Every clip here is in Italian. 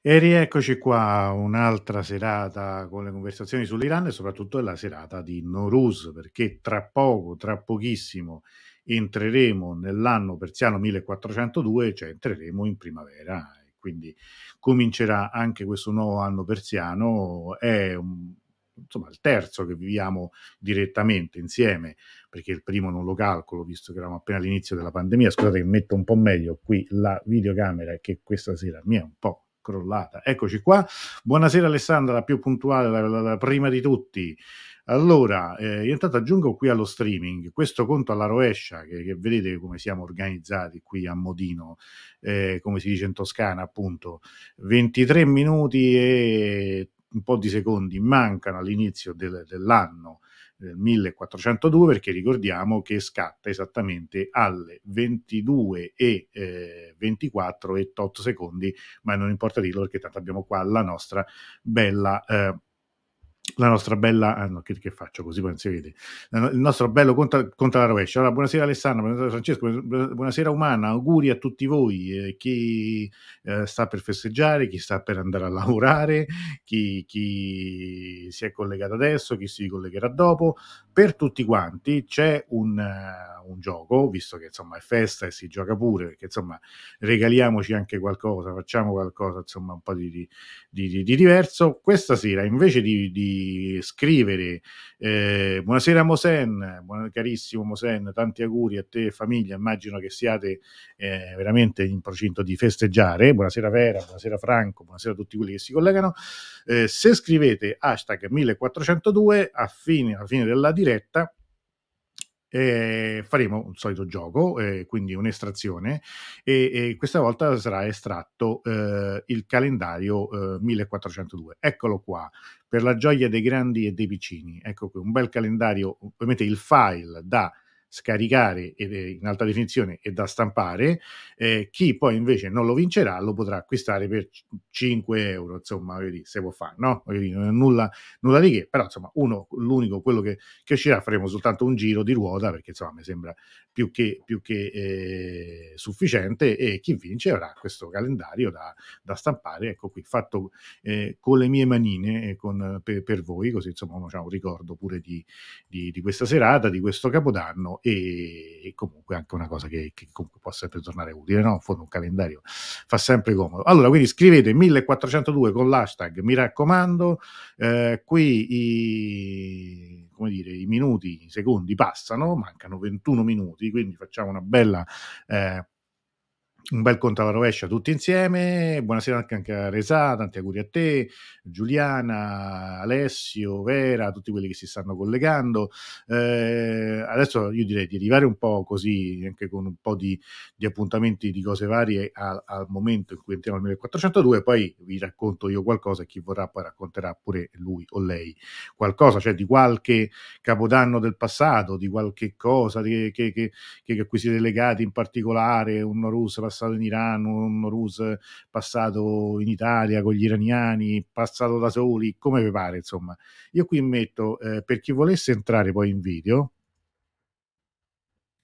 E rieccoci qua, un'altra serata con le conversazioni sull'Iran e soprattutto è la serata di Nowruz, perché tra poco, tra pochissimo, entreremo nell'anno persiano 1402, cioè entreremo in primavera quindi comincerà anche questo nuovo anno persiano, è un, insomma il terzo che viviamo direttamente insieme, perché il primo non lo calcolo, visto che eravamo appena all'inizio della pandemia. Scusate che metto un po' meglio qui la videocamera che questa sera mi è un po' crollata. Eccoci qua. Buonasera Alessandra, la più puntuale, la, la, la prima di tutti. Allora, eh, io intanto aggiungo qui allo streaming questo conto alla rovescia, che, che vedete come siamo organizzati qui a Modino, eh, come si dice in Toscana, appunto, 23 minuti e un po' di secondi mancano all'inizio del, dell'anno del 1402 perché ricordiamo che scatta esattamente alle 22 e eh, 24 e 8 secondi ma non importa dirlo perché tanto abbiamo qua la nostra bella eh, la nostra bella, ah no, che, che, faccio così non si vede, il nostro bello conta, conta la rovescia. Allora, buonasera Alessandro, buonasera Francesco, buonasera Umana, auguri a tutti voi, eh, chi eh, sta per festeggiare, chi sta per andare a lavorare, chi, chi, si è collegato adesso, chi si collegherà dopo, per tutti quanti c'è un, uh, un gioco, visto che insomma è festa e si gioca pure, perché insomma regaliamoci anche qualcosa, facciamo qualcosa insomma un po' di, di, di, di diverso. Questa sera invece di scrivere eh, buonasera Mosen, buon, carissimo Mosen, tanti auguri a te e famiglia, immagino che siate eh, veramente in procinto di festeggiare, buonasera Vera, buonasera Franco, buonasera a tutti quelli che si collegano, eh, se scrivete hashtag 1402 a fine, alla fine della diretta eh, faremo un solito gioco, eh, quindi un'estrazione, e, e, questa volta sarà estratto eh, il calendario 1402. Eh, Eccolo qua, per la gioia dei grandi e dei piccini. Ecco qui, un bel calendario, ovviamente il file da scaricare in alta definizione e da stampare, eh, chi poi invece non lo vincerà lo potrà acquistare per 5 euro, insomma, vedi, se può fare, no? Vedi, nulla, nulla di che, però insomma, uno, l'unico, quello che, che uscirà, faremo soltanto un giro di ruota, perché insomma mi sembra più che, più che eh, sufficiente e chi vince avrà questo calendario da, da stampare, ecco qui, fatto eh, con le mie manine con, per, per, voi, così insomma c'è un ricordo pure di, di, di questa serata, di questo capodanno e, e, comunque anche una cosa che, che comunque può sempre tornare utile, no? In fondo un calendario fa sempre comodo. Allora, quindi scrivete 1402 con l'hashtag, mi raccomando, eh, qui i, come dire, i minuti, i secondi passano, mancano 21 minuti, quindi facciamo una bella... Eh, un bel conto alla rovescia tutti insieme. Buonasera anche a Resa, tanti auguri a te, Giuliana, Alessio, Vera, tutti quelli che si stanno collegando. Eh, adesso io direi di arrivare un po' così, anche con un po' di, di appuntamenti di cose varie al, al, momento in cui entriamo al 1402, poi vi racconto io qualcosa e chi vorrà poi racconterà pure lui o lei qualcosa, cioè di qualche capodanno del passato, di qualche cosa che, che, che, che a cui siete legati in particolare, un Norus passato in Iran, un Rus passato in Italia con gli iraniani, passato da soli, come vi pare, insomma. Io qui metto, eh, per chi volesse entrare poi in video,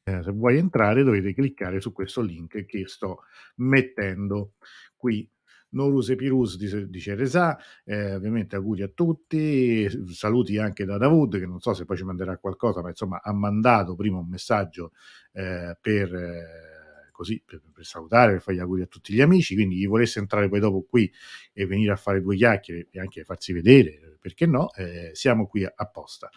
eh, se vuoi entrare dovete cliccare su questo link che sto mettendo qui Norus e Pirus dice, dice Resa, eh, ovviamente auguri a tutti, saluti anche da Davud che non so se poi ci manderà qualcosa, ma insomma ha mandato prima un messaggio eh, per... Eh, così per, per, salutare, per fare gli auguri a tutti gli amici, quindi chi volesse entrare poi dopo qui e venire a fare due chiacchiere e anche farsi vedere, perché no, eh, siamo qui apposta.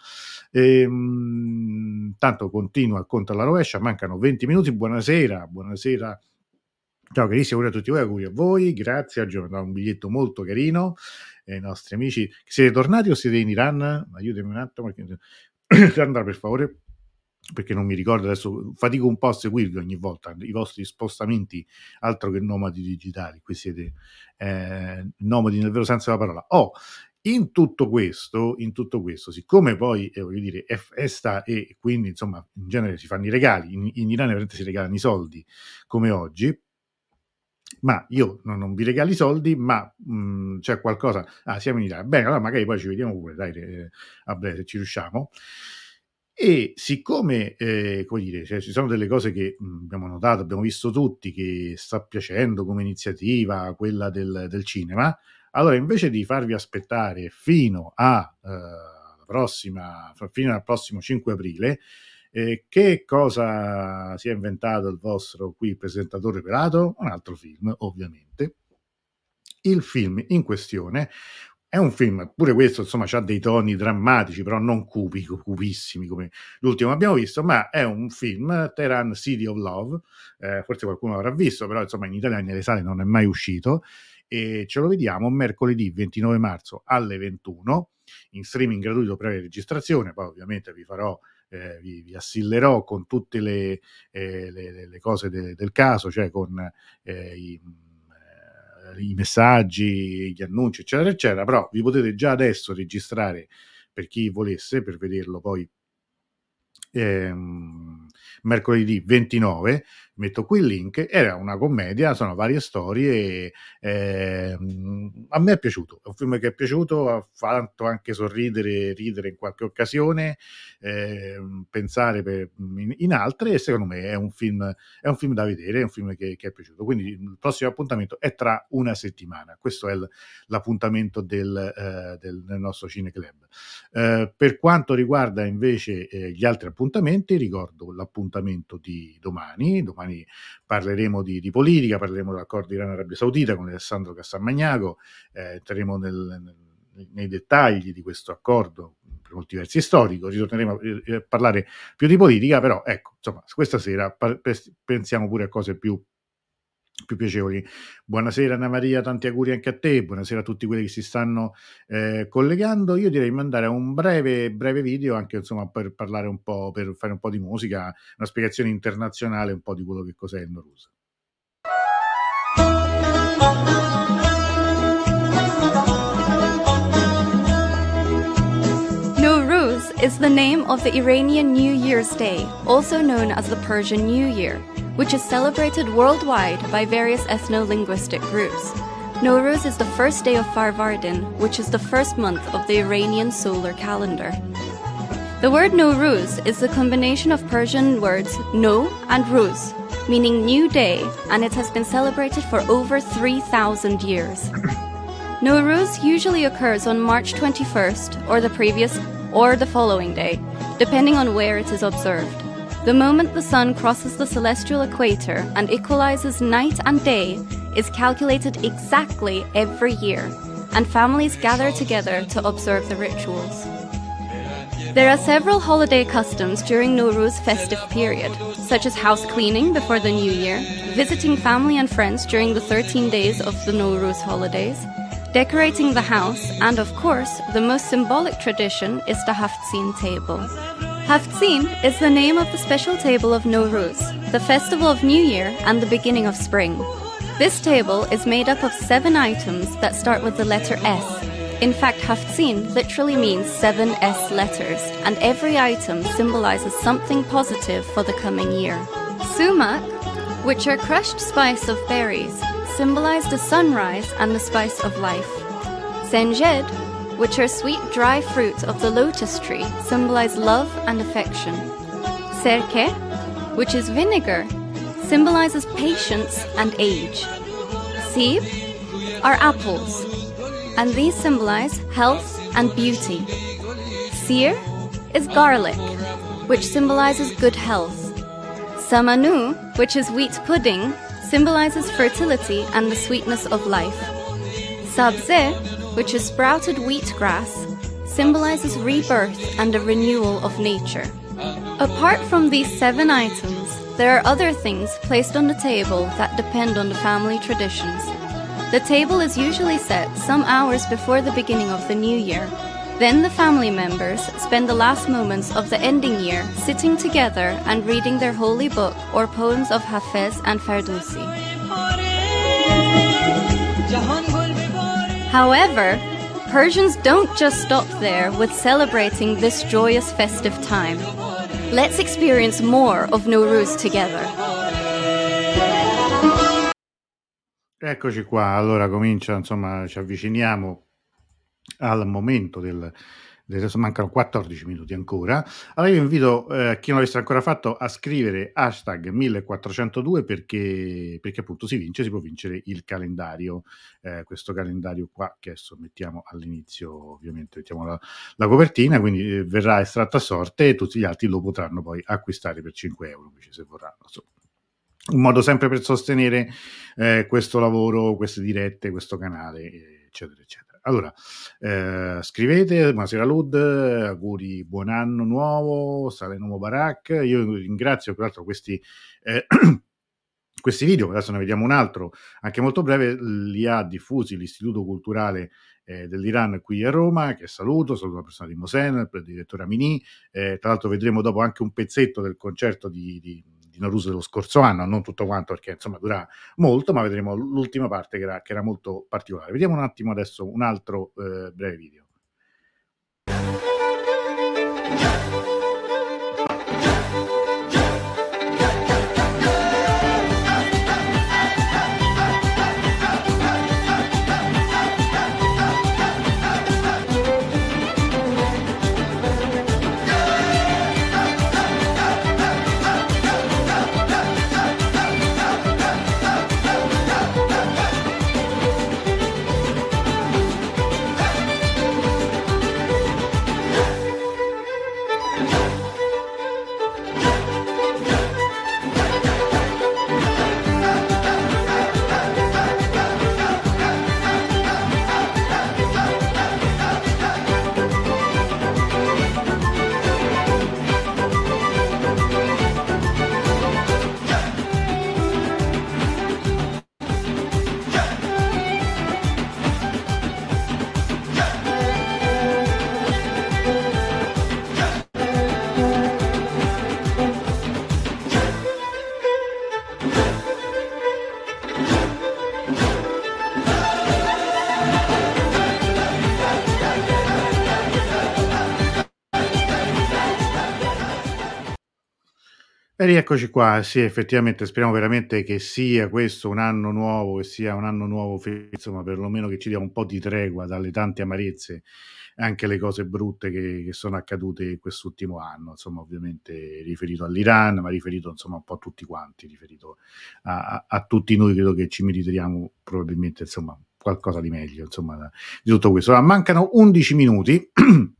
Ehm, tanto continua il conto alla rovescia, mancano 20 minuti, buonasera, buonasera. Ciao carissimi, auguri a tutti voi, auguri a voi, grazie, oggi ho un biglietto molto carino ai nostri amici. Siete tornati o siete in Iran? Aiutami un attimo, andare per favore perché non mi ricordo adesso, fatico un po' a seguirvi ogni volta, i vostri spostamenti, altro che nomadi digitali, qui siete eh, nomadi nel vero senso della parola. Oh, in tutto questo, in tutto questo siccome poi, eh, voglio dire, è festa e quindi, insomma, in genere si fanno i regali, in, in Iran veramente si regalano i soldi, come oggi, ma io non, non vi regali i soldi, ma mh, mm, c'è qualcosa, ah, siamo in Italia, bene, allora magari poi ci vediamo pure, dai, eh, a breve, se ci riusciamo. E siccome, eh, come dire, cioè, ci sono delle cose che mh, mm, abbiamo notato, abbiamo visto tutti, che sta piacendo come iniziativa quella del, del cinema, allora invece di farvi aspettare fino a... Eh, prossima, fino al prossimo 5 aprile, eh, che cosa si è inventato il vostro qui presentatore pelato? Un altro film, ovviamente. Il film in questione è un film, pure questo insomma ha dei toni drammatici, però non cupi, cupissimi come l'ultimo abbiamo visto, ma è un film, Tehran City of Love, eh, forse qualcuno l'avrà visto, però insomma in Italia nelle sale non è mai uscito, e ce lo vediamo mercoledì 29 marzo alle 21 in streaming gratuito previa registrazione, poi ovviamente vi farò eh, vi, vi, assillerò con tutte le, eh, le, le cose de, del caso, cioè con eh, i, i, messaggi, gli annunci, eccetera, eccetera, però vi potete già adesso registrare per chi volesse, per vederlo poi ehm, mercoledì 29 metto qui il link, era una commedia, sono varie storie, eh, a me è piaciuto, è un film che è piaciuto, ha fatto anche sorridere, ridere in qualche occasione, eh, pensare per, in, in, altre e secondo me è un film, è un film da vedere, è un film che, che, è piaciuto, quindi il prossimo appuntamento è tra una settimana, questo è il, l'appuntamento del, eh, del, del, nostro Cineclub. Eh, per quanto riguarda invece eh, gli altri appuntamenti, ricordo l'appuntamento di domani, domani domani parleremo di, di politica, parleremo dell'accordo Iran-Arabia Saudita con Alessandro Cassamagnago, eh, entreremo nel, nel, nei dettagli di questo accordo per molti versi storico, ritorneremo a, eh, parlare più di politica, però ecco, insomma, questa sera pa- pensiamo pure a cose più più piacevoli. Buonasera Anna Maria, tanti auguri anche a te, buonasera a tutti quelli che si stanno eh, collegando. Io direi di mandare un breve, breve video anche insomma per parlare un po', per fare un po' di musica, una spiegazione internazionale un po' di quello che cos'è il Norus. Nowruz is the name of the Iranian New Year's Day, also known as the Persian New Year. Which is celebrated worldwide by various ethno-linguistic groups. Nowruz is the first day of Farvardin, which is the first month of the Iranian solar calendar. The word Nowruz is the combination of Persian words no and ruz, meaning new day, and it has been celebrated for over 3,000 years. Nowruz usually occurs on March 21st or the previous or the following day, depending on where it is observed. The moment the sun crosses the celestial equator and equalizes night and day is calculated exactly every year, and families gather together to observe the rituals. There are several holiday customs during Nowruz festive period, such as house cleaning before the new year, visiting family and friends during the 13 days of the Nowruz holidays, decorating the house, and of course, the most symbolic tradition is the Haftzin table. Haftzin is the name of the special table of Nowruz, the festival of New Year and the beginning of spring. This table is made up of seven items that start with the letter S. In fact, Haftzin literally means seven S letters, and every item symbolizes something positive for the coming year. Sumac, which are crushed spice of berries, symbolize the sunrise and the spice of life. Senjed, which are sweet dry fruit of the lotus tree, symbolize love and affection. Serke, which is vinegar, symbolizes patience and age. Sib are apples, and these symbolize health and beauty. Seer is garlic, which symbolizes good health. Samanu, which is wheat pudding, symbolizes fertility and the sweetness of life. Sabze which is sprouted wheatgrass, symbolizes rebirth and a renewal of nature. Apart from these seven items, there are other things placed on the table that depend on the family traditions. The table is usually set some hours before the beginning of the new year. Then the family members spend the last moments of the ending year sitting together and reading their holy book or poems of Hafez and Ferdowsi. However, Persians don't just stop there with celebrating this joyous festive time. Let's experience more of Nowruz together. Eccoci qua, allora comincia, insomma, ci avviciniamo al momento del, adesso mancano 14 minuti ancora. Allora io invito eh, chi non l'avesse ancora fatto a scrivere hashtag 1402 perché, perché appunto si vince, si può vincere il calendario, eh, questo calendario qua che adesso mettiamo all'inizio, ovviamente mettiamo la, la copertina, quindi eh, verrà estratto a sorte e tutti gli altri lo potranno poi acquistare per 5 euro invece se vorranno. Insomma un modo sempre per sostenere eh, questo lavoro, queste dirette, questo canale, eccetera, eccetera. Allora, eh, scrivete, buonasera Lud, auguri, buon anno nuovo, Saleno Mubarak. Io ringrazio peraltro questi... Eh, questi video, adesso ne vediamo un altro, anche molto breve, li ha diffusi l'Istituto Culturale eh, dell'Iran qui a Roma, che saluto, saluto la persona di Mosen, il direttore Amini, eh, tra l'altro vedremo dopo anche un pezzetto del concerto di, di di Naruso dello scorso anno, non tutto quanto perché insomma dura molto, ma vedremo l'ultima parte che era, che era molto particolare. Vediamo un attimo adesso un altro eh, breve video. E rieccoci qua, sì, effettivamente speriamo veramente che sia questo un anno nuovo, che sia un anno nuovo, insomma, perlomeno che ci dia un po' di tregua dalle tante amarezze e anche le cose brutte che, che sono accadute quest'ultimo anno, insomma, ovviamente riferito all'Iran, ma riferito insomma un po' a tutti quanti, riferito a, a, a tutti noi, credo che ci meritiamo probabilmente insomma qualcosa di meglio, insomma, di tutto questo. Allora, mancano 11 minuti.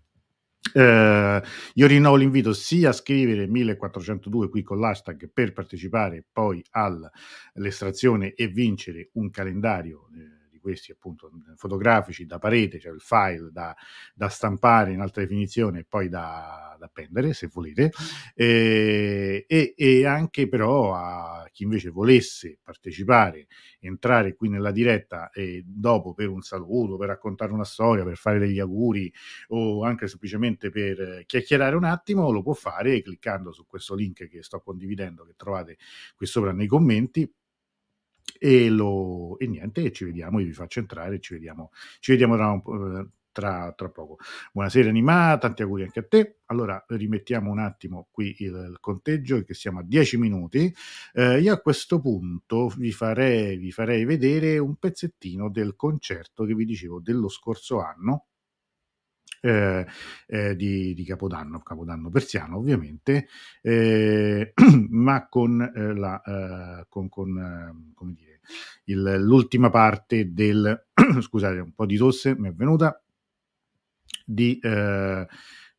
Eh, io rinnovo l'invito sia a scrivere 1402 qui con l'hashtag per partecipare poi all'estrazione e vincere un calendario eh, questi appunto fotografici da parete, cioè il file da, da stampare in alta definizione e poi da, da appendere se volete, eh, e, e, anche però a chi invece volesse partecipare, entrare qui nella diretta e dopo per un saluto, per raccontare una storia, per fare degli auguri o anche semplicemente per chiacchierare un attimo, lo può fare cliccando su questo link che sto condividendo, che trovate qui sopra nei commenti e, lo, e niente, ci vediamo, io vi faccio entrare, ci vediamo, ci vediamo tra, un, tra, tra, poco. Buonasera Anima, tanti auguri anche a te. Allora rimettiamo un attimo qui il, il conteggio, che siamo a 10 minuti. Eh, io a questo punto vi farei, vi farei vedere un pezzettino del concerto che vi dicevo dello scorso anno eh, eh, di, di, Capodanno, Capodanno persiano ovviamente, eh, ma con, eh, la, eh, con, con come dire, il, l'ultima parte del, scusate, un po' di tosse mi è venuta, di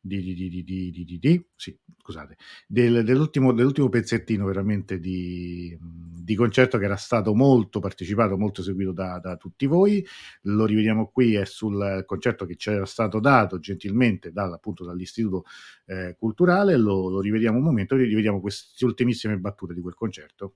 di, di, di, di, sì, scusate, del, dell'ultimo, dell'ultimo, pezzettino veramente di, concerto che era stato molto partecipato, molto seguito da, da, tutti voi. Lo rivediamo qui, è sul concerto che ci era stato dato gentilmente dal, appunto, dall'Istituto eh, Culturale. Lo, lo rivediamo un momento, rivediamo queste ultimissime battute di quel concerto.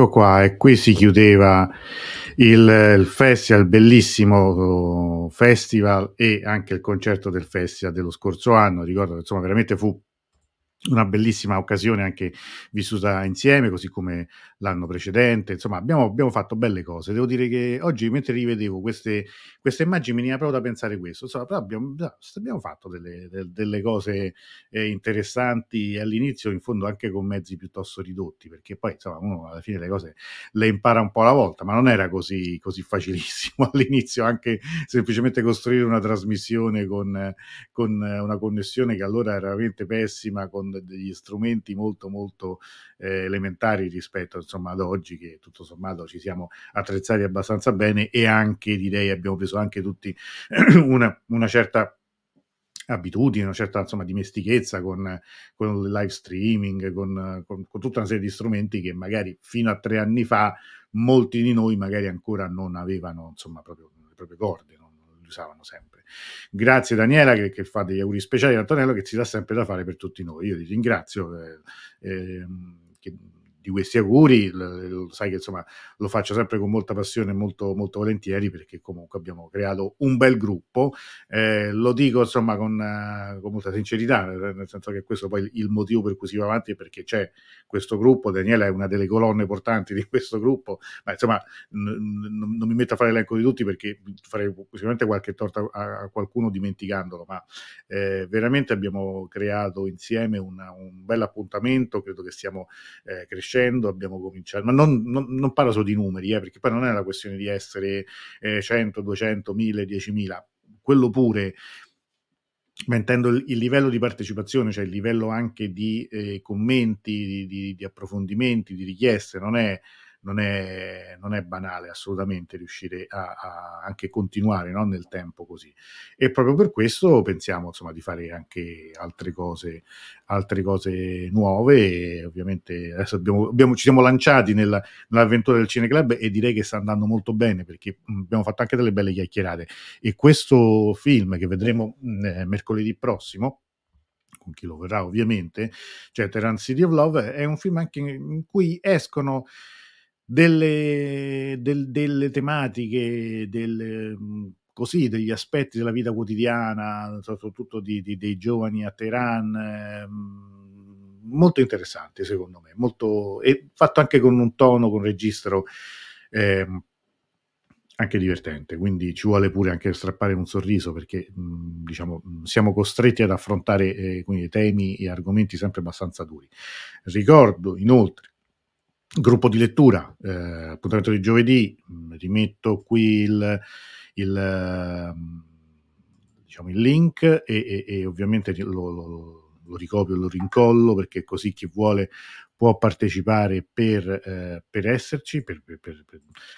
Ecco qua, e qui si chiudeva il, il, festival, bellissimo festival e anche il concerto del festival dello scorso anno. Ricordo che insomma veramente fu una bellissima occasione anche vissuta insieme, così come l'anno precedente. Insomma, abbiamo, abbiamo fatto belle cose. Devo dire che oggi, mentre rivedevo queste, queste immagini, mi veniva proprio da pensare questo. Insomma, però abbiamo, abbiamo fatto delle, delle cose eh, interessanti all'inizio, in fondo anche con mezzi piuttosto ridotti, perché poi insomma, uno alla fine le cose le impara un po' alla volta, ma non era così, così facilissimo all'inizio, anche semplicemente costruire una trasmissione con, con una connessione che allora era veramente pessima, con degli strumenti molto molto eh, elementari rispetto insomma ad oggi che tutto sommato ci siamo attrezzati abbastanza bene e anche direi abbiamo preso anche tutti una, una certa abitudine, una certa insomma, dimestichezza con, con il live streaming, con, con, con, tutta una serie di strumenti che magari fino a tre anni fa molti di noi magari ancora non avevano insomma, proprio le proprie corde, usavano sempre. Grazie Daniela che, che, fa degli auguri speciali a Antonello che ci dà sempre da fare per tutti noi. Io ti ringrazio. Eh, eh, che, di questi auguri, lo, sai che insomma lo faccio sempre con molta passione e molto, molto volentieri perché comunque abbiamo creato un bel gruppo, eh, lo dico insomma con, uh, con, molta sincerità, nel senso che questo poi il motivo per cui si va avanti è perché c'è questo gruppo, Daniela è una delle colonne portanti di questo gruppo, ma insomma n- non mi metto a fare l'elenco di tutti perché farei sicuramente qualche torta a, a qualcuno dimenticandolo, ma eh, veramente abbiamo creato insieme una, un bel appuntamento, credo che stiamo eh, crescendo crescendo, abbiamo cominciato, ma non, non, non parlo solo di numeri, eh, perché poi non è la questione di essere eh, 100, 200, 1000, 10.000, quello pure, ma intendo il, il, livello di partecipazione, cioè il livello anche di eh, commenti, di, di, di, approfondimenti, di richieste, non è non è, non è banale assolutamente riuscire a, a anche continuare no? nel tempo così. E proprio per questo pensiamo insomma, di fare anche altre cose, altre cose nuove. E ovviamente adesso abbiamo, abbiamo, ci siamo lanciati nella, nell'avventura del Cineclub e direi che sta andando molto bene perché abbiamo fatto anche delle belle chiacchierate. E questo film che vedremo eh, mercoledì prossimo con chi lo verrà ovviamente, cioè Terran City of Love, è un film anche in cui escono delle, del, delle tematiche, del, mhmm, così, degli aspetti della vita quotidiana, soprattutto di, di, dei giovani a Teheran, eh, molto interessanti secondo me, molto, e fatto anche con un tono, con un registro eh, anche divertente, quindi ci vuole pure anche strappare un sorriso perché mh, diciamo, siamo costretti ad affrontare eh, temi e argomenti sempre abbastanza duri. Ricordo inoltre gruppo di lettura, eh, appuntamento di giovedì, mm, rimetto qui il, il, ehm, diciamo il link e, e, e ovviamente lo, lo, lo, ricopio, lo rincollo perché così chi vuole può partecipare per, eh, per esserci, per, per,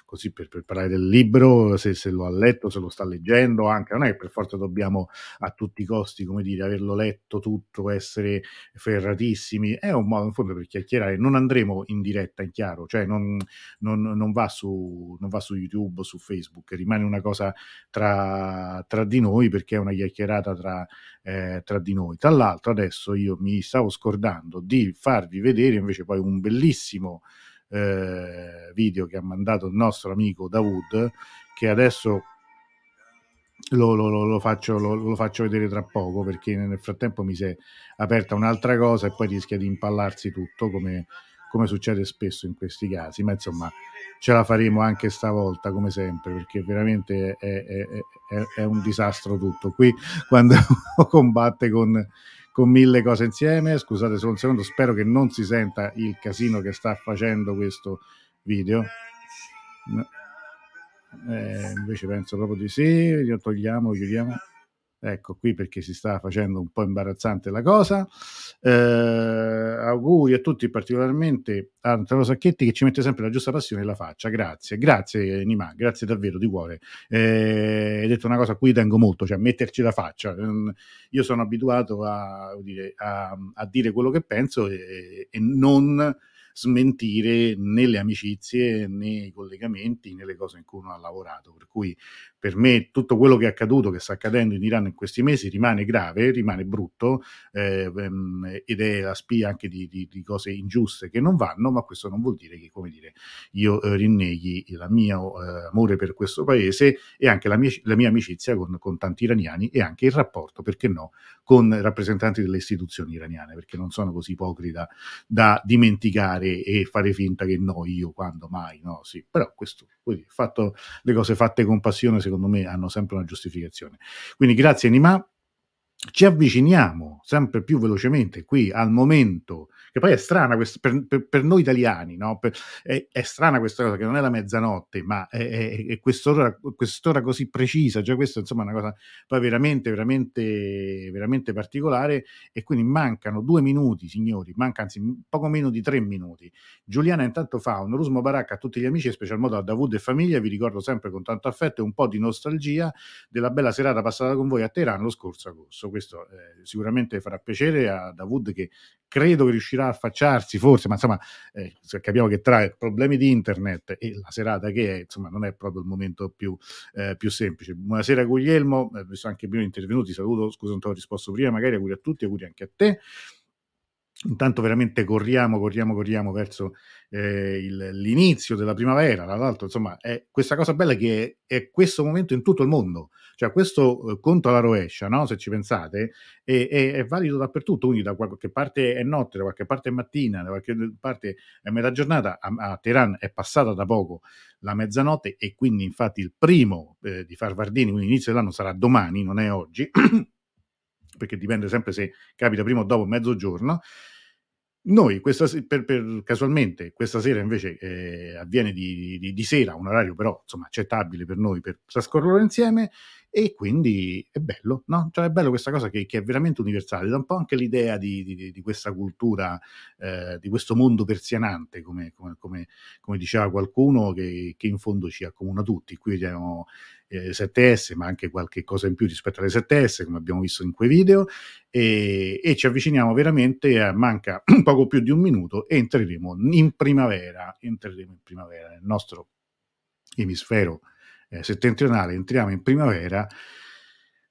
così per, parlare del libro, se, se, lo ha letto, se lo sta leggendo, anche non è che per forza dobbiamo a tutti i costi, come dire, averlo letto tutto, essere ferratissimi, è un modo in fondo per chiacchierare, non andremo in diretta, in chiaro, cioè non, non, non, va, su, non va su YouTube o su Facebook, rimane una cosa tra, tra di noi perché è una chiacchierata tra, eh, tra di noi. Tra l'altro adesso io mi stavo scordando di farvi vedere invece invece poi un bellissimo eh, video che ha mandato il nostro amico Davud, che adesso lo, lo, lo, faccio, lo, faccio, vedere tra poco perché nel frattempo mi si è aperta un'altra cosa e poi rischia di impallarsi tutto come, come succede spesso in questi casi, ma insomma ce la faremo anche stavolta come sempre perché veramente è, è, è, è un disastro tutto. Qui quando combatte con con mille cose insieme. Scusate solo un secondo, spero che non si senta il casino che sta facendo questo video. Eh, invece penso proprio di sì, togliamo, chiudiamo. Ecco qui perché si sta facendo un po' imbarazzante la cosa. Eh, auguri a tutti, particolarmente a Antonio Sacchetti che ci mette sempre la giusta passione e la faccia. Grazie, grazie Nima, grazie davvero di cuore. Eh, hai detto una cosa a cui tengo molto, cioè metterci la faccia. Ehm, io sono abituato a, a, a dire quello che penso e, e non smentire né le amicizie né i collegamenti né le cose in cui uno ha lavorato. Per cui per me tutto quello che è accaduto, che sta accadendo in Iran in questi mesi rimane grave, rimane brutto eh, ehm, ed è la spia anche di, di, di, cose ingiuste che non vanno, ma questo non vuol dire che, come dire, io eh, rinneghi il mio eh, amore per questo paese e anche la mia, la mia amicizia con, con, tanti iraniani e anche il rapporto, perché no, con rappresentanti delle istituzioni iraniane, perché non sono così ipocrita da dimenticare e fare finta che no, io quando mai, no, sì, però questo, fatto, le cose fatte con passione, secondo me hanno sempre una giustificazione. Quindi grazie Nima, ci avviciniamo sempre più velocemente qui al momento che poi è strana quest- per, per, per, noi italiani, no? per, è, è, strana questa cosa che non è la mezzanotte, ma è, è, è quest'ora, quest'ora, così precisa, già questa insomma è una cosa poi veramente, veramente, veramente particolare e quindi mancano due minuti, signori, manca anzi poco meno di tre minuti. Giuliana intanto fa un Rusmo Baracca a tutti gli amici, in special modo a Davud e famiglia, vi ricordo sempre con tanto affetto e un po' di nostalgia della bella serata passata con voi a Teheran lo scorso agosto. Questo eh, sicuramente farà piacere a Davud che credo che riuscirà a affacciarsi, forse, ma insomma, eh, capiamo che tra problemi di internet e la serata che è, insomma, non è proprio il momento più, eh, più semplice. Buonasera Guglielmo, eh, visto anche prima intervenuti, saluto, scusa non ti ho risposto prima, magari auguri a tutti, auguri anche a te. Intanto veramente corriamo, corriamo, corriamo verso eh, il, l'inizio della primavera. Tra l'altro, insomma, è questa cosa bella che è, è questo momento in tutto il mondo. Cioè, questo eh, conto alla rovescia, no? se ci pensate, è, è, è, valido dappertutto. Quindi, da qualche parte è notte, da qualche parte è mattina, da qualche parte è metà giornata. A, a Teheran è passata da poco la mezzanotte, e quindi, infatti, il primo eh, di Farvardini, quindi l'inizio dell'anno sarà domani, non è oggi. perché dipende sempre se capita prima o dopo mezzogiorno, noi, questa, per, per, casualmente, questa sera invece eh, avviene di, di, di, sera, un orario però insomma accettabile per noi per trascorrerlo insieme e quindi è bello, no? Cioè è bello questa cosa che, che è veramente universale, dà un po' anche l'idea di, di questa cultura, eh, di questo mondo persianante, come, come, come, come diceva qualcuno, che, che, in fondo ci accomuna tutti. Qui vediamo eh, 7S, ma anche qualche cosa in più rispetto alle 7S, come abbiamo visto in quei video, e, e ci avviciniamo veramente, a, manca poco più di un minuto e entreremo in primavera, entreremo in primavera nel nostro emisfero settentrionale, entriamo in primavera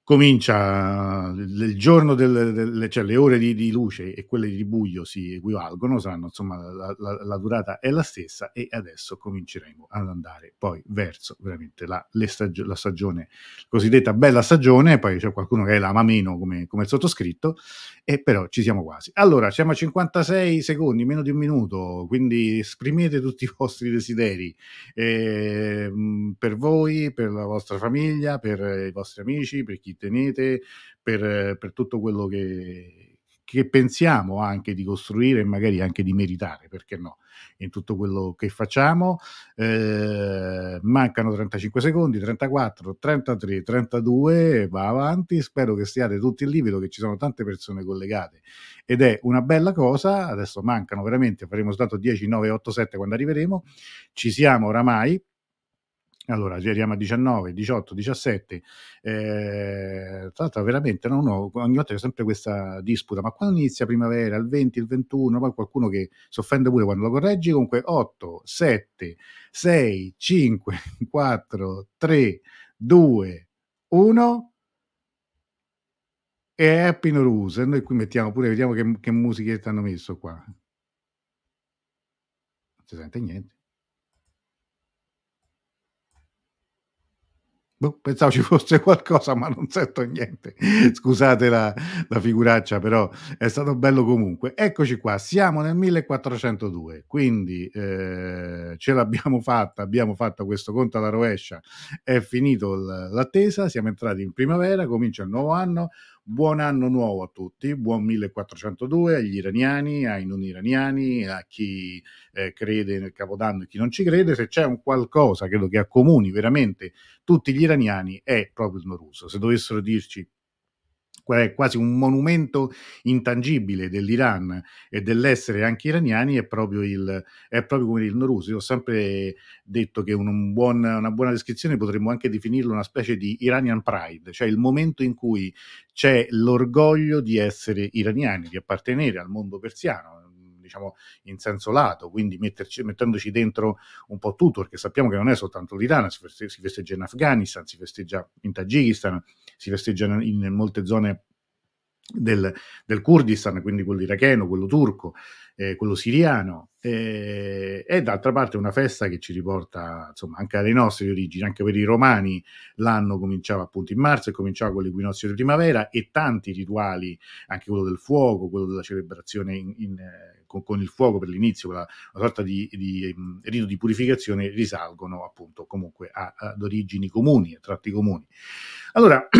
comincia il giorno del, del, cioè le ore di, di, luce e quelle di buio si equivalgono, saranno insomma la, la, la, durata è la stessa e adesso cominceremo ad andare poi verso veramente la, stagio, la stagione cosiddetta bella stagione, poi c'è qualcuno che la ama meno come, come il sottoscritto e però ci siamo quasi. Allora, siamo a 56 secondi, meno di un minuto, quindi esprimete tutti i vostri desideri eh, per voi, per la vostra famiglia, per i vostri amici, per chi tenete, per, per tutto quello che, che pensiamo anche di costruire e magari anche di meritare, perché no, in tutto quello che facciamo. Eh, mancano 35 secondi, 34, 33, 32, va avanti, spero che stiate tutti lì, vedo che ci sono tante persone collegate ed è una bella cosa, adesso mancano veramente, faremo soltanto 10, 9, 8, 7 quando arriveremo, ci siamo oramai allora, arriviamo a 19, 18, 17. Eh, tra l'altro, veramente non ho, ogni volta c'è sempre questa disputa. Ma quando inizia primavera? Il 20, il 21? Poi qualcuno che si offende pure quando lo correggi. Comunque, 8, 7, 6, 5, 4, 3, 2, 1 e Happy Noruse. Noi qui mettiamo pure, vediamo che, che musichetta hanno messo qua. Non si sente niente. Boh, pensavo ci fosse qualcosa, ma non sento niente. Scusate la, la, figuraccia, però è stato bello comunque. Eccoci qua, siamo nel 1402, quindi eh, ce l'abbiamo fatta, abbiamo fatto questo conto alla rovescia, è finito l'attesa, siamo entrati in primavera, comincia il nuovo anno, Buon anno nuovo a tutti, buon 1402 agli iraniani, ai non iraniani, a chi eh, crede nel Capodanno e chi non ci crede. Se c'è un qualcosa, credo che accomuni veramente tutti gli iraniani, è proprio il Noruso. Se dovessero dirci quasi un monumento intangibile dell'Iran e dell'essere anche iraniani è proprio, il, è proprio come il Norusi. Io ho sempre detto che un buon, una buona descrizione potremmo anche definirlo una specie di Iranian Pride, cioè il momento in cui c'è l'orgoglio di essere iraniani, di appartenere al mondo persiano diciamo in senso lato, quindi metterci, mettendoci dentro un po' tutto, perché sappiamo che non è soltanto l'Iran, si festeggia, si festeggia in Afghanistan, si festeggia in Tagikistan, si festeggia in, in molte zone del, del, Kurdistan, quindi quello iracheno, quello turco, eh, quello siriano, eh, e d'altra parte una festa che ci riporta insomma, anche alle nostre origini, anche per i romani l'anno cominciava appunto in marzo e cominciava con l'equinozio di primavera e tanti rituali, anche quello del fuoco, quello della celebrazione in, in, eh, con, con, il fuoco per l'inizio, una, sorta di, di um, rito di purificazione, risalgono appunto comunque a, ad origini comuni, a tratti comuni. Allora,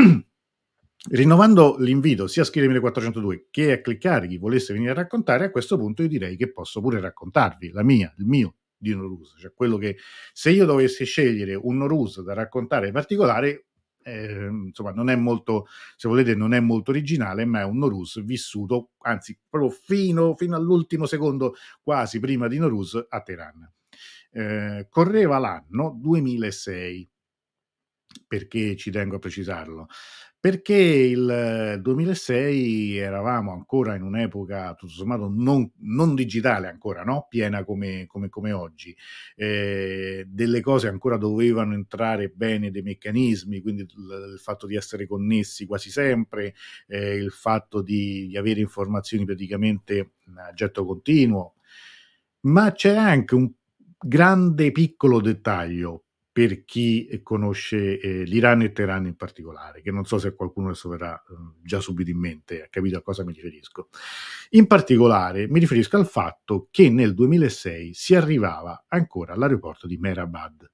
Rinnovando l'invito sia a Schiere 1402 che a cliccare chi volesse venire a raccontare, a questo punto io direi che posso pure raccontarvi la mia, il mio di Norus, cioè quello che se io dovessi scegliere un Norus da raccontare in particolare, eh, insomma, non è molto, se volete, non è molto originale, ma è un Norus vissuto, anzi, proprio fino, fino all'ultimo secondo, quasi prima di Norus, a Teheran. Eh, correva l'anno 2006, perché ci tengo a precisarlo perché il 2006 eravamo ancora in un'epoca tutto sommato non, non digitale ancora, no? piena come, come, come oggi, eh, delle cose ancora dovevano entrare bene dei meccanismi, quindi il, il fatto di essere connessi quasi sempre, eh, il fatto di, di, avere informazioni praticamente a getto continuo, ma c'è anche un grande piccolo dettaglio per chi conosce eh, l'Iran e Teheran in particolare, che non so se qualcuno adesso verrà eh, già subito in mente, ha capito a cosa mi riferisco. In particolare mi riferisco al fatto che nel 2006 si arrivava ancora all'aeroporto di Mehrabad.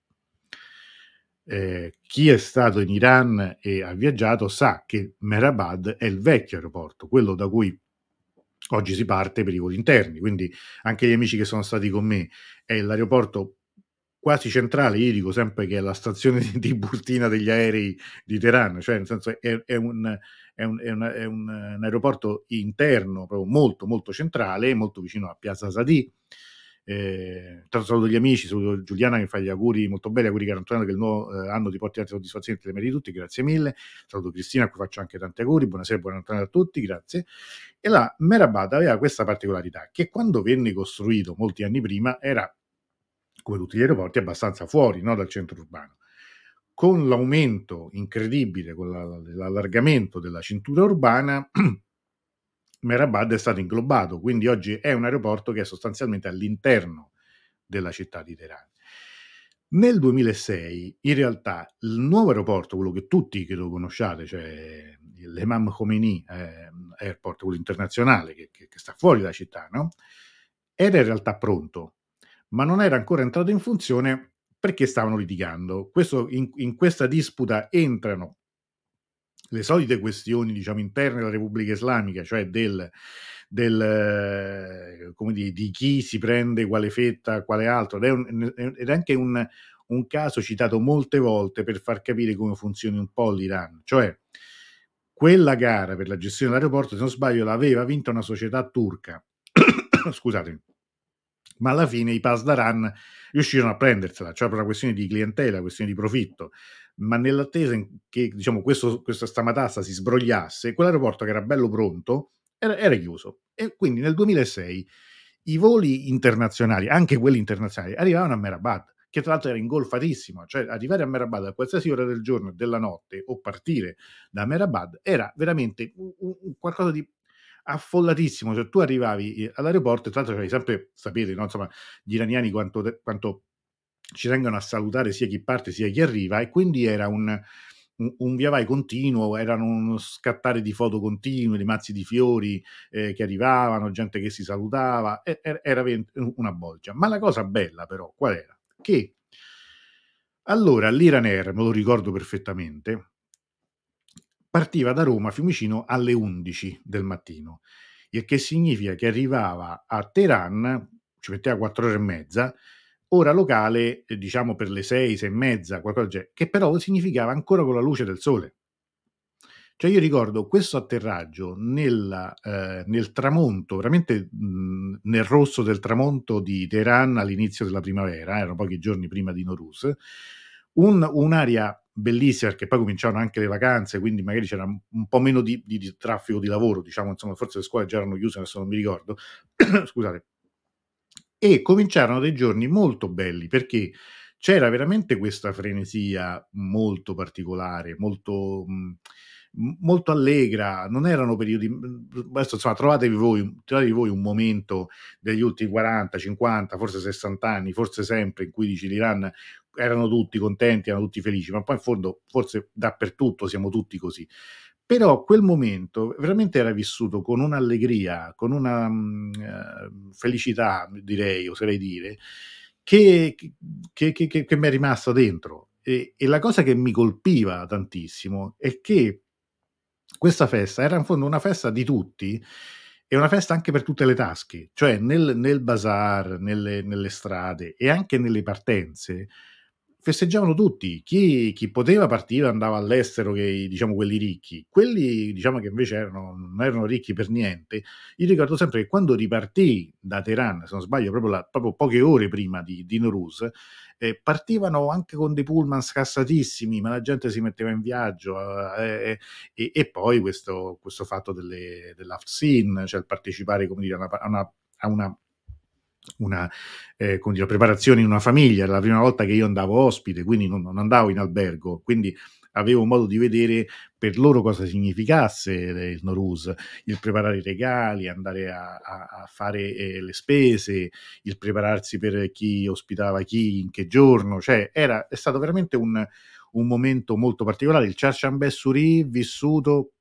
Eh, chi è stato in Iran e ha viaggiato sa che Mehrabad è il vecchio aeroporto, quello da cui oggi si parte per i voli interni, quindi anche gli amici che sono stati con me è l'aeroporto quasi centrale, io dico sempre che è la stazione di, di Burtina degli aerei di Teheran, cioè nel senso è, è, un, è, un, è, una, un, un, aeroporto interno, proprio molto molto centrale, molto vicino a Piazza Sadì. Eh, tanto saluto gli amici, saluto Giuliana che fa gli auguri molto belli, auguri Carantonano che il nuovo eh, anno ti porti tante soddisfazioni e meriti tutti, grazie mille. Saluto Cristina a cui faccio anche tanti auguri, buonasera, buon Antonio a tutti, grazie. E la Merabad aveva questa particolarità che quando venne costruito molti anni prima era come tutti gli aeroporti, abbastanza fuori no, dal centro urbano. Con l'aumento incredibile, con l'allargamento della cintura urbana, Merabad è stato inglobato, quindi oggi è un aeroporto che è sostanzialmente all'interno della città di Teheran. Nel 2006, in realtà, il nuovo aeroporto, quello che tutti credo conosciate, cioè l'Emam Khomeini eh, Airport, quello internazionale che, che, che, sta fuori dalla città, no? era in realtà pronto ma non era ancora entrato in funzione perché stavano litigando. Questo, in, in, questa disputa entrano le solite questioni diciamo, interne della Repubblica Islamica, cioè del, del, eh, dire, di chi si prende quale fetta, quale altro, ed è, un, ed è anche un, un, caso citato molte volte per far capire come funzioni un po' l'Iran, cioè quella gara per la gestione dell'aeroporto, se non sbaglio, l'aveva vinta una società turca, scusatemi, ma alla fine i Pasdaran riuscirono a prendersela, cioè per una questione di clientela, una questione di profitto. Ma nell'attesa che diciamo, questo, questa stamatassa si sbrogliasse, quell'aeroporto che era bello pronto era, era chiuso. E quindi nel 2006 i voli internazionali, anche quelli internazionali, arrivavano a Merabad, che tra l'altro era ingolfatissimo, cioè arrivare a Merabad a qualsiasi ora del giorno e della notte o partire da Merabad era veramente un, un, qualcosa di affollatissimo, cioè tu arrivavi eh, all'aeroporto e tra l'altro sempre, sapete, no? insomma, gli iraniani quanto, quanto, ci tengono a salutare sia chi parte sia chi arriva e quindi era un, un, via vai continuo, erano uno scattare di foto continue, di mazzi di fiori eh, che arrivavano, gente che si salutava, era, era una bolgia. Ma la cosa bella però qual era? Che allora l'Iran Air, me lo ricordo perfettamente, partiva da Roma Fiumicino alle 11 del mattino, il che significa che arrivava a Teheran, ci metteva 4 ore e mezza, ora locale, eh, diciamo per le 6, 6 e mezza, qualcosa del genere, che però significava ancora con la luce del sole. Cioè io ricordo questo atterraggio nella, eh, nel tramonto, veramente mh, nel rosso del tramonto di Teheran all'inizio della primavera, erano pochi giorni prima di Norus, un, un'area bellissima perché poi cominciavano anche le vacanze, quindi magari c'era un po' meno di, di, di traffico di lavoro, diciamo, insomma, forse le scuole già erano chiuse, adesso non mi ricordo. Scusate. E cominciarono dei giorni molto belli perché c'era veramente questa frenesia molto particolare, molto, mh, molto allegra, non erano periodi, adesso insomma trovatevi voi, trovatevi voi un momento degli ultimi 40, 50, forse 60 anni, forse sempre in cui dici l'Iran erano tutti contenti, erano tutti felici, ma poi in fondo forse dappertutto siamo tutti così. Però quel momento veramente era vissuto con un'allegria, con una mh, uh, felicità, direi, oserei dire, che, che, che, che mi è rimasta dentro. E, e, la cosa che mi colpiva tantissimo è che questa festa era in fondo una festa di tutti e una festa anche per tutte le tasche, cioè nel, nel bazar, nelle, nelle strade e anche nelle partenze festeggiavano tutti. Chi, chi, poteva partire andava all'estero, che, diciamo quelli ricchi. Quelli, diciamo che invece erano, non erano ricchi per niente. Io ricordo sempre che quando ripartì da Teheran, se non sbaglio, proprio, la, proprio poche ore prima di, di Noruz, eh, partivano anche con dei pullman scassatissimi, ma la gente si metteva in viaggio. Eh, eh, e, poi questo, questo fatto delle, dell'Afsin, cioè il partecipare dire, a una, a una una, eh, dire, preparazione in una famiglia, era la prima volta che io andavo ospite, quindi non, non, andavo in albergo, quindi avevo modo di vedere per loro cosa significasse il Norus, il preparare i regali, andare a, a, fare eh, le spese, il prepararsi per chi ospitava chi, in che giorno, cioè era, è stato veramente un, un momento molto particolare, il Charchambè Suri vissuto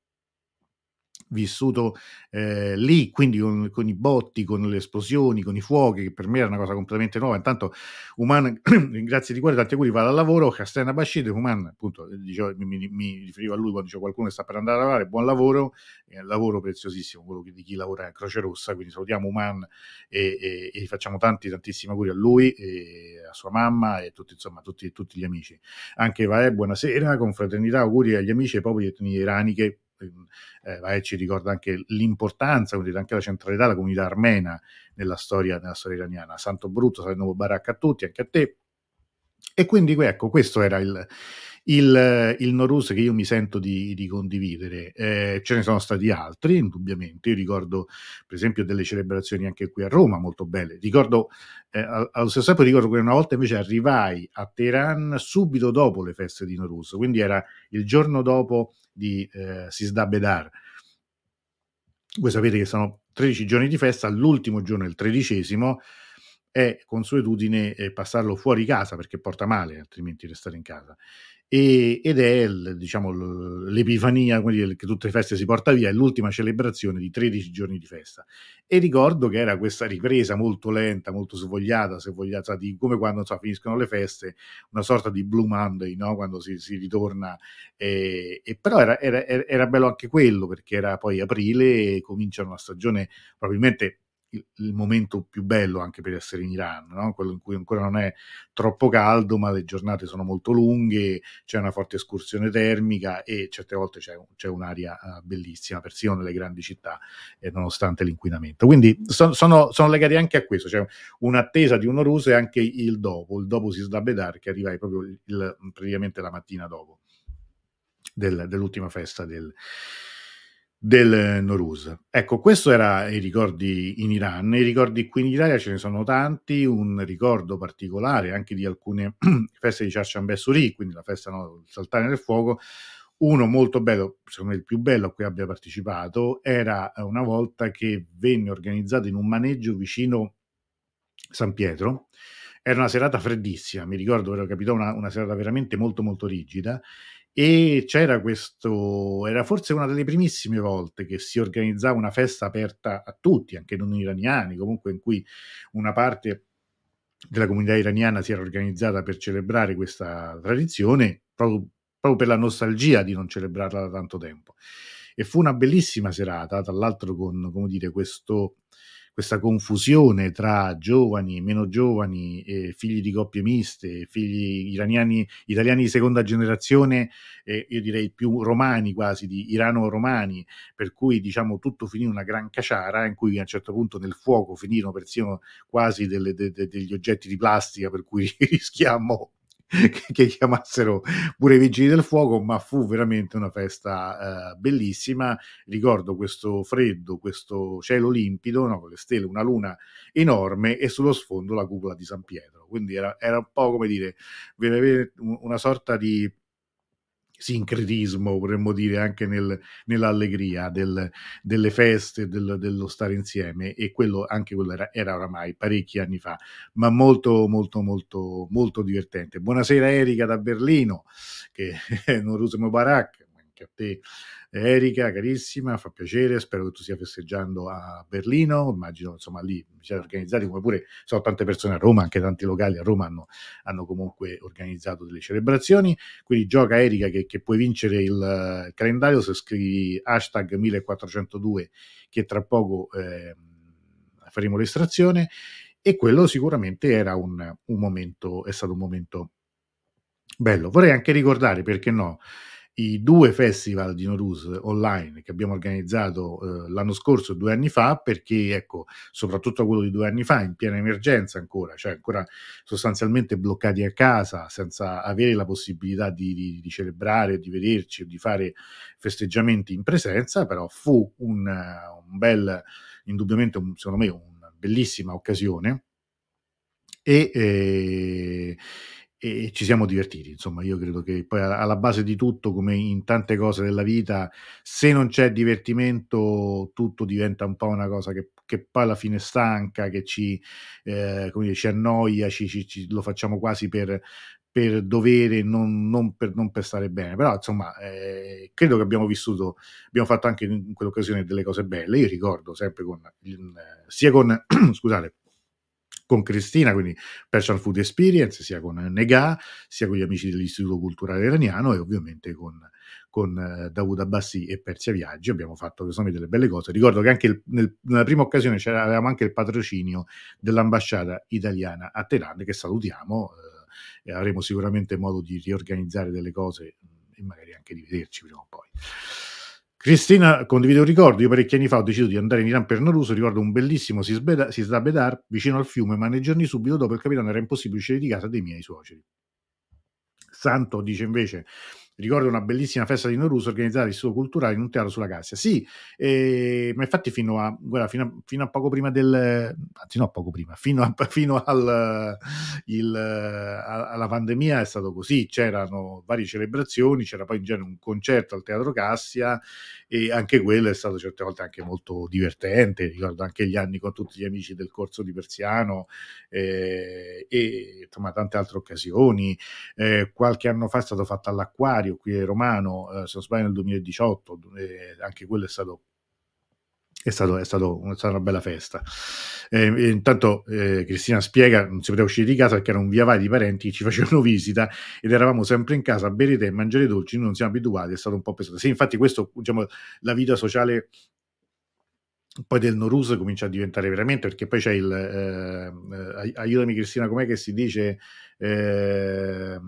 vissuto eh, lì, quindi con, con, i botti, con le esplosioni, con i fuochi, che per me era una cosa completamente nuova. Intanto Uman, ringrazio di cuore, tanti auguri, va al lavoro, Castena Bashir, Uman, appunto, dicevo, mi, mi, riferivo a lui quando dicevo qualcuno che sta per andare a lavorare, buon lavoro, un lavoro preziosissimo, quello di chi lavora in Croce Rossa, quindi salutiamo Uman e, e, e facciamo tanti, tantissimi auguri a lui, e a sua mamma e tutti, insomma, tutti, tutti gli amici. Anche Vaè, buonasera, confraternità, auguri agli amici e popoli etnie iraniche eh, ci ricorda anche l'importanza, anche la centralità della comunità armena nella storia, nella storia iraniana. Santo Brutto, Santo Mubarak a tutti, anche a te. E quindi ecco, questo era il, il, il Norus che io mi sento di, di condividere. Eh, ce ne sono stati altri, indubbiamente. Io ricordo, per esempio, delle celebrazioni anche qui a Roma molto belle. Ricordo, eh, allo stesso tempo, ricordo che una volta invece arrivai a Teheran subito dopo le feste di Norus, quindi era il giorno dopo di eh, Sisda Bedar. Voi sapete che sono 13 giorni di festa, l'ultimo giorno, il tredicesimo, è consuetudine eh, passarlo fuori casa perché porta male, altrimenti restare in casa e, ed è diciamo, l'Epifania, che tutte le feste si porta via, è l'ultima celebrazione di 13 giorni di festa. E ricordo che era questa ripresa molto lenta, molto svogliata, se vogliate, di come quando so, finiscono le feste, una sorta di Blue Monday, no? quando si, si ritorna. E, e però era, era, era bello anche quello, perché era poi aprile e comincia una stagione probabilmente il, il, momento più bello anche per essere in Iran, no? quello in cui ancora non è troppo caldo, ma le giornate sono molto lunghe, c'è una forte escursione termica e certe volte c'è, c'è un'aria uh, bellissima, persino nelle grandi città, eh, nonostante l'inquinamento. Quindi so, sono, sono, legati anche a questo, c'è un'attesa di un Orus e anche il dopo, il dopo si sdabedar che arrivai proprio il, praticamente la mattina dopo del, dell'ultima festa del, del Noruz. Ecco, questo era i ricordi in Iran. I ricordi qui in Italia ce ne sono tanti, un ricordo particolare anche di alcune feste di Charchambè Suri, quindi la festa no, saltare nel fuoco. Uno molto bello, secondo me il più bello a cui abbia partecipato, era una volta che venne organizzato in un maneggio vicino San Pietro. Era una serata freddissima, mi ricordo, ero capito una, una serata veramente molto molto rigida e c'era questo, era forse una delle primissime volte che si organizzava una festa aperta a tutti, anche non iraniani, comunque in cui una parte della comunità iraniana si era organizzata per celebrare questa tradizione, proprio, proprio per la nostalgia di non celebrarla da tanto tempo. E fu una bellissima serata, tra l'altro con, come dire, questo questa confusione tra giovani, meno giovani, eh, figli di coppie miste, figli iraniani, italiani di seconda generazione, eh, io direi più romani quasi, di irano-romani, per cui diciamo tutto finì in una gran caciara in cui a un certo punto nel fuoco finirono persino quasi delle, de, de, degli oggetti di plastica per cui rischiammo che chiamassero pure i vigili del fuoco, ma fu veramente una festa eh, bellissima. Ricordo questo freddo, questo cielo limpido, no, con le stelle, una luna enorme e sullo sfondo la cupola di San Pietro. Quindi era, era un po' come dire, una sorta di sincretismo, vorremmo dire, anche nel, nell'allegria del, delle feste, del, dello stare insieme e quello, anche quello era, era, oramai parecchi anni fa, ma molto, molto, molto, molto divertente. Buonasera Erika da Berlino, che non Nuruz Mubarak, anche a te. Erika, carissima, fa piacere, spero che tu stia festeggiando a Berlino, immagino insomma lì siete organizzati come pure sono tante persone a Roma, anche tanti locali a Roma hanno, hanno comunque organizzato delle celebrazioni, quindi gioca Erika che, che puoi vincere il, il, calendario se scrivi hashtag 1402 che tra poco eh, faremo l'estrazione. E quello sicuramente era un, un momento, è stato un momento bello. Vorrei anche ricordare, perché no, i due festival di Norus online che abbiamo organizzato eh, l'anno scorso, due anni fa, perché ecco, soprattutto quello di due anni fa, in piena emergenza ancora, cioè ancora sostanzialmente bloccati a casa, senza avere la possibilità di, di, di celebrare, di vederci di fare festeggiamenti in presenza, però fu un, un bel, indubbiamente, un, secondo me, una bellissima occasione. E, eh, e ci siamo divertiti. Insomma, io credo che poi alla base di tutto, come in tante cose della vita, se non c'è divertimento, tutto diventa un po' una cosa che, che poi alla fine stanca, che ci, eh, dire, ci annoia, ci, ci, lo facciamo quasi per, per dovere, non, non, per, non per stare bene. Però, insomma, eh, credo che abbiamo vissuto, abbiamo fatto anche in quell'occasione delle cose belle. Io ricordo sempre con, sia con, scusate, con Cristina, quindi Persian Food Experience, sia con Nega, sia con gli amici dell'Istituto Culturale Iraniano e ovviamente con, con uh, Davuda Abbassi e Persia Viaggi. Abbiamo fatto delle belle cose. Ricordo che anche il, nel, nella prima occasione avevamo anche il patrocinio dell'ambasciata italiana a Teheran, che salutiamo eh, avremo sicuramente modo di riorganizzare delle cose e magari anche di vederci prima o poi. Cristina condivide un ricordo. Io parecchi anni fa ho deciso di andare in Iran per Naruso. Ricordo un bellissimo Sisda Bedar vicino al fiume, ma nei giorni subito dopo il capitano era impossibile uscire di casa dei miei suoceri. Santo dice invece ricordo una bellissima festa di Noruso organizzata all'Istituto Culturale in un teatro sulla Cassia. Sì, eh, ma infatti fino a, guarda, fino, a, fino a, poco prima del... anzi no, poco prima, fino, a, fino al, il, alla pandemia è stato così, c'erano varie celebrazioni, c'era poi in genere un concerto al Teatro Cassia e anche quello è stato certe volte anche molto divertente, ricordo anche gli anni con tutti gli amici del corso di Persiano eh, e insomma tante altre occasioni. Eh, qualche anno fa è stato fatto all'Acquario qui a Romano, eh, se non sbaglio nel 2018, eh, anche quello è stato è, stato, è, stato, è, stata una bella festa. Eh, intanto eh, Cristina spiega: non si poteva uscire di casa perché era un via vai di parenti che ci facevano visita ed eravamo sempre in casa a bere tè e mangiare dolci. Non siamo abituati, è stato un po' pesante. Sì, infatti, questo diciamo, la vita sociale poi del Norus comincia a diventare veramente perché poi c'è il eh, aiutami Cristina com'è che si dice eh,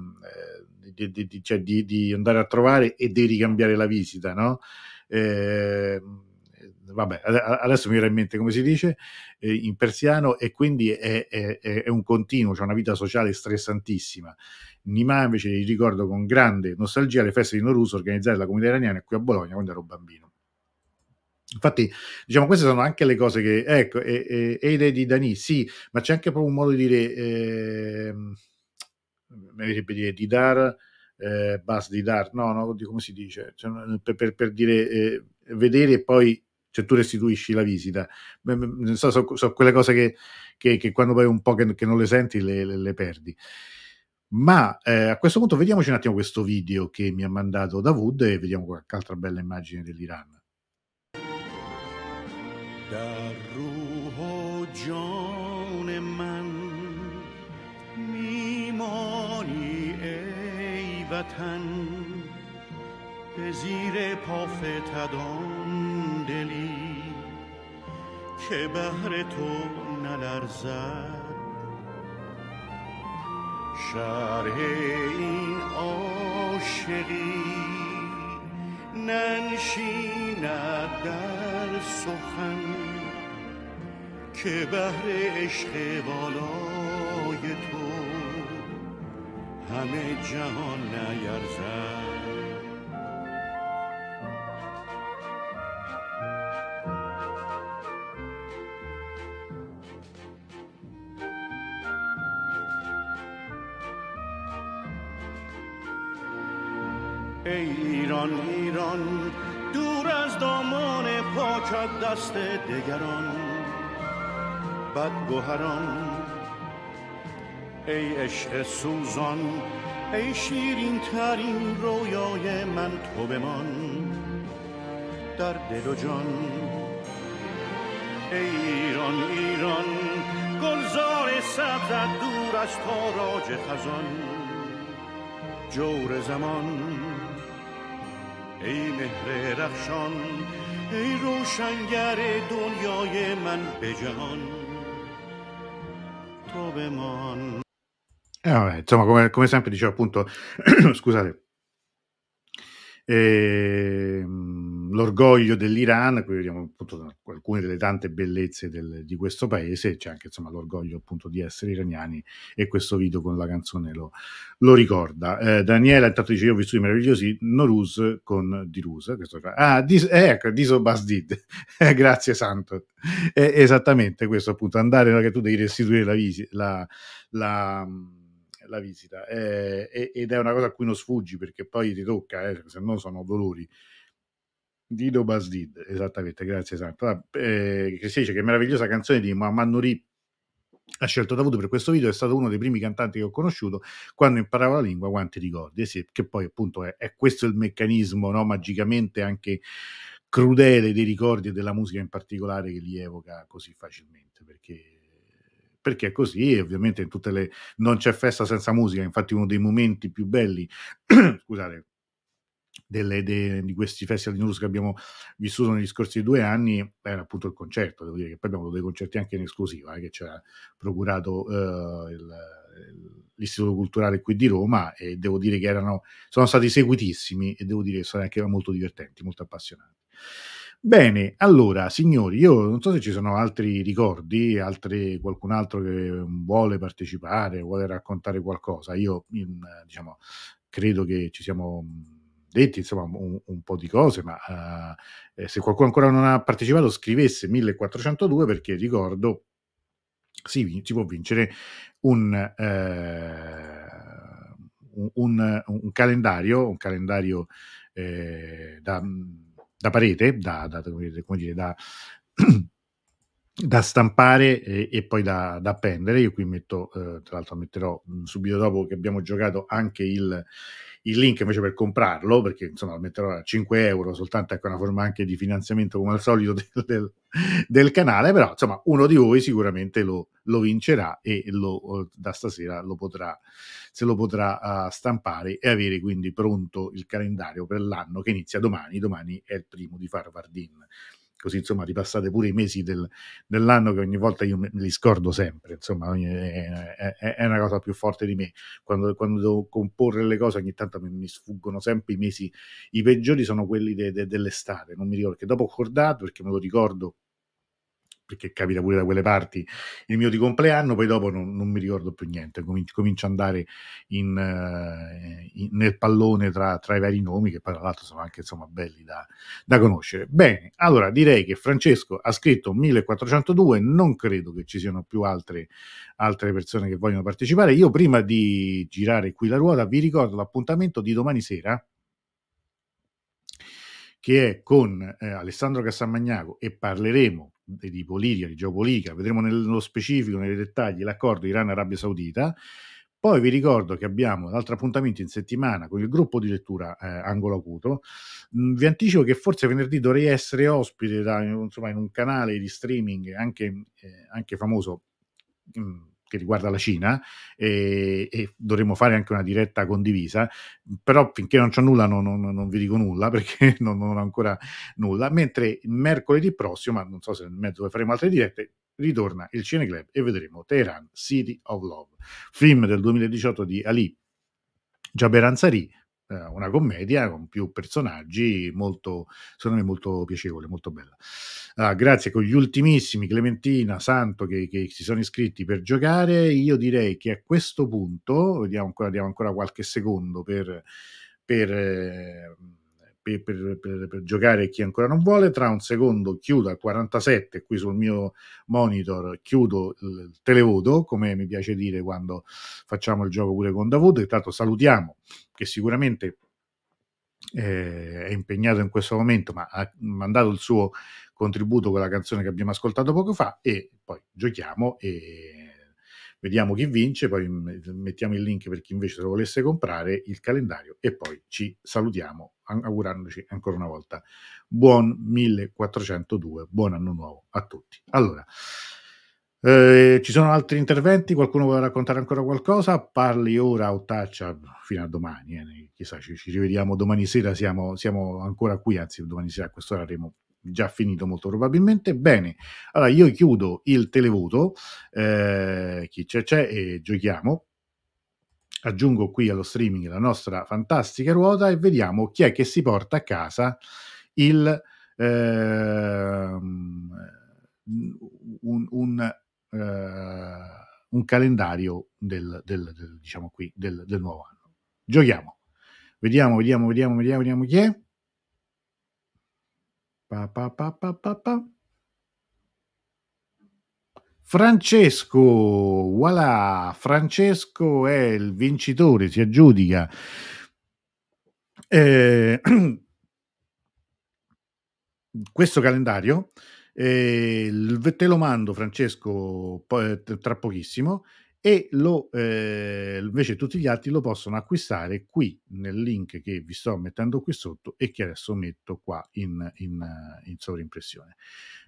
di, di, cioè di, andare a trovare e di ricambiare la visita no? Eh, vabbè, adesso mi viene in mente come si dice eh, in persiano e quindi è, è, è un continuo, c'è cioè una vita sociale stressantissima. Nima invece ricordo con grande nostalgia le feste di Norus organizzate dalla comunità iraniana qui a Bologna quando ero bambino. Infatti, diciamo, queste sono anche le cose che, ecco, e, e, e di Dani, sì, ma c'è anche proprio un modo di dire, eh, mi verrebbe dire, di dar, eh, bas di dar, no, no, come si dice, cioè, per, per, per, dire eh, vedere e poi cioè tu restituisci la visita. So, so, so quelle cose che, che, che, quando vai un po' che, che non le senti le, le, le perdi. Ma eh, a questo punto vediamoci un attimo questo video che mi ha mandato Davud e vediamo qualche altra bella immagine dell'Iran. در روح و جان من وطن به زیر پافتدان دلی که بهر تو نلرزد. شرح این عاشقی ننشیند در سخن که بهر عشق بالای همه جهان نیرزد. ای ایران ایران دور از دامان پاکت دست دگران بدگوهران ای عشق سوزان ای شیرین ترین رویای من تو بمان. در دل و جان ای ایران ایران گلزار سبزت دور از تاراج خزان. جور زمان ای مهر رخشان ای روشنگر دنیای من به جهان. تو بمان. Eh, vabbè, insomma, come, come sempre dicevo appunto, scusate, ehm, l'orgoglio dell'Iran, qui vediamo appunto alcune delle tante bellezze del- di questo paese, c'è anche insomma l'orgoglio appunto di essere iraniani e questo video con la canzone lo, lo ricorda. Eh, Daniela intanto dice io ho visto i meravigliosi Norus con Dirus, questo fa- ah, dis, eh, ecco, Diso Basdid, Eh, grazie santo, Eh, esattamente questo appunto, andare no, che tu devi restituire la, visi- la, la, la visita eh, ed è una cosa a cui non sfuggi perché poi ti tocca, eh, se no sono dolori. Dido Basdid, esattamente, grazie Santo. Ah, eh, che si dice che meravigliosa canzone di Muhammad Nouri ha scelto Davuto per questo video, è stato uno dei primi cantanti che ho conosciuto quando imparavo la lingua, quanti ricordi, Eh sì, che poi appunto è, è questo il meccanismo no, magicamente anche crudele dei ricordi e della musica in particolare che li evoca così facilmente, perché, perché è così ovviamente in tutte le... non c'è festa senza musica, infatti uno dei momenti più belli, scusate, delle, de- di questi festival di news che abbiamo vissuto negli scorsi due anni era appunto il concerto, devo dire che poi abbiamo avuto dei concerti anche in esclusiva eh, che ci ha procurato eh, il- l'Istituto Culturale qui di Roma e devo dire che erano, sono stati seguitissimi e devo dire che sono anche molto divertenti, molto appassionanti. Bene, allora signori, io non so se ci sono altri ricordi, altri, qualcun altro che vuole partecipare, vuole raccontare qualcosa. Io, eh, diciamo, credo che ci siamo mh, detti insomma un, un po' di cose, ma eh, eh, se qualcuno ancora non ha partecipato scrivesse 1402 perché ricordo si, si può vincere un, eh, un, un- un calendario, un calendario eh, da, da parete, da, da- come dire, da, da stampare e, e poi da, da appendere. Io qui metto, eh, tra l'altro metterò mh, subito dopo che abbiamo giocato anche il, il link invece per comprarlo, perché insomma metterò a 5 euro, soltanto ecco una forma anche di finanziamento come al solito del, del- del canale, però insomma uno di voi sicuramente lo, lo vincerà e lo, da stasera lo potrà, se lo potrà uh, stampare e avere quindi pronto il calendario per l'anno che inizia domani, domani è il primo di Farvardin. Così insomma ripassate pure i mesi del, dell'anno che ogni volta io me li scordo sempre, insomma è, è- è una cosa più forte di me. Quando, quando devo comporre le cose ogni tanto mi, mi sfuggono sempre i mesi, i peggiori sono quelli de- de- dell'estate, non mi ricordo, perché dopo ho cordato, perché me lo ricordo, perché capita pure da quelle parti, il mio di compleanno, poi dopo non, non mi ricordo più niente, comincio, comincio ad andare in, eh, in- nel pallone tra, tra i vari nomi, che poi tra l'altro sono anche insomma belli da, da conoscere. Bene, allora direi che Francesco ha scritto 1402, non credo che ci siano più altre, altre persone che vogliono partecipare. Io prima di girare qui la ruota vi ricordo l'appuntamento di domani sera che è con eh, Alessandro Cassamagnaco e parleremo di di politica, di geopolitica, vedremo nello specifico, nei dettagli, l'accordo Iran-Arabia Saudita. Poi vi ricordo che abbiamo un altro appuntamento in settimana con il gruppo di lettura eh, Angolo Acuto. Mm, vi anticipo che forse venerdì dovrei essere ospite da, insomma, in un canale di streaming anche, eh, anche famoso mm, che riguarda la Cina e, e dovremo fare anche una diretta condivisa, però finché non c'ho nulla non, non- non vi dico nulla perché non, non ho ancora nulla, mentre mercoledì prossimo, ma non so se nel mezzo faremo altre dirette, ritorna il Cineclub e vedremo Teheran City of Love, film del 2018 di Ali Jaber Ansari, eh, una commedia con più personaggi, molto, secondo me molto piacevole, molto bella. Allora, grazie con gli ultimissimi Clementina, Santo che, che, si sono iscritti per giocare. Io direi che a questo punto, vediamo ancora, diamo ancora qualche secondo per, per eh, per, per, per, per, giocare chi ancora non vuole. Tra un secondo chiudo al 47 qui sul mio monitor, chiudo il televoto, come mi piace dire quando facciamo il gioco pure con Davuto. Intanto salutiamo che sicuramente eh, è impegnato in questo momento, ma ha mandato il suo contributo con la canzone che abbiamo ascoltato poco fa e poi giochiamo e vediamo chi vince, poi mettiamo il link per chi invece lo volesse comprare, il calendario e poi ci salutiamo augurandoci ancora una volta buon 1402, buon anno nuovo a tutti. Allora, eh, ci sono altri interventi? Qualcuno vuole raccontare ancora qualcosa? Parli ora o taccia fino a domani. Eh. Chissà, ci, ci, rivediamo domani sera. Siamo, siamo, ancora qui, anzi, domani sera a quest'ora avremo già finito molto probabilmente. Bene, allora io chiudo il televoto, eh, chi c'è c'è e giochiamo. Aggiungo qui allo streaming la nostra fantastica ruota e vediamo chi è che si porta a casa il eh, un, un, eh, un, calendario del, del, del diciamo qui del, del nuovo anno. Giochiamo. Vediamo, vediamo, vediamo, vediamo, vediamo chi è. Pa, pa, pa. Francesco, voilà, Francesco è il vincitore, si aggiudica. Eh, questo calendario eh, te lo mando Francesco poi, tra pochissimo e lo, eh, invece tutti gli altri lo possono acquistare qui nel link che vi sto mettendo qui sotto e che adesso metto qua in, in, in sovrimpressione.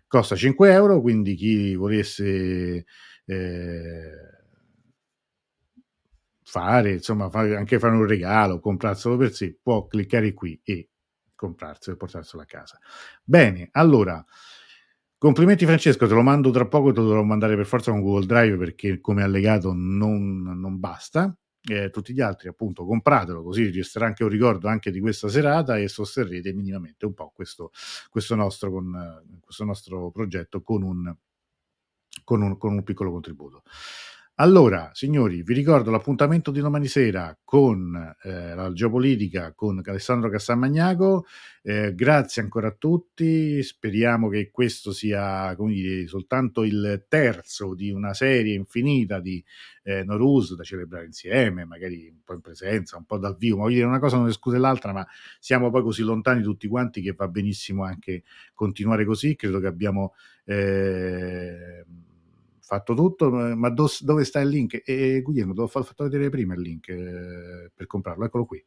Costa 5 euro, quindi chi volesse eh, fare, insomma, fare, anche fare un regalo, comprarselo per sé, può cliccare qui e comprarselo e portarselo a casa. Bene, allora Complimenti Francesco, te lo mando tra poco, te lo dovrò mandare per forza con Google Drive perché come allegato non, non basta. Eh, tutti gli altri appunto compratelo così resterà anche un ricordo anche di questa serata e sosterrete minimamente un po' questo, questo, nostro, con, questo nostro progetto con un, con un, con un piccolo contributo. Allora, signori, vi ricordo l'appuntamento di domani sera con eh, la geopolitica con Alessandro Cassamagnaco. Eh, grazie ancora a tutti. Speriamo che questo sia come dire, soltanto il terzo di una serie infinita di eh, Norus da celebrare insieme, magari un po' in presenza, un po' dal vivo. Ma voglio dire, una cosa non esclude l'altra, ma siamo poi così lontani tutti quanti che va benissimo anche continuare così. Credo che abbiamo. Eh, fatto tutto, ma do, dove sta il link? E Guglielmo, te l'ho fatto vedere prima il link eh, per comprarlo, eccolo qui.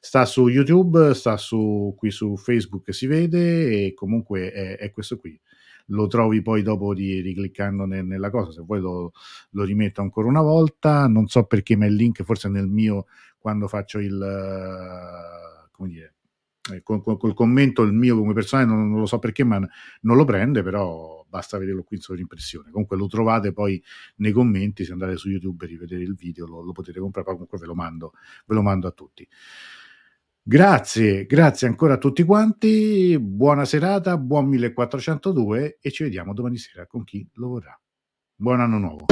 Sta su YouTube, sta su, qui su Facebook, si vede e comunque è, è questo qui. Lo trovi poi dopo di, ricliccando nel, nella cosa, se vuoi lo, lo, rimetto ancora una volta, non so perché, ma il link forse nel mio, quando faccio il, come dire, eh, col, col, commento il mio come personale non, non, lo so perché ma non lo prende però basta vederlo qui in sovrimpressione. Comunque lo trovate poi nei commenti, se andate su YouTube e rivedere il video lo, lo potete comprare, comunque ve lo, mando, ve lo mando a tutti. Grazie, grazie ancora a tutti quanti, buona serata, buon 1402 e ci vediamo domani sera con chi lo vorrà. Buon anno nuovo.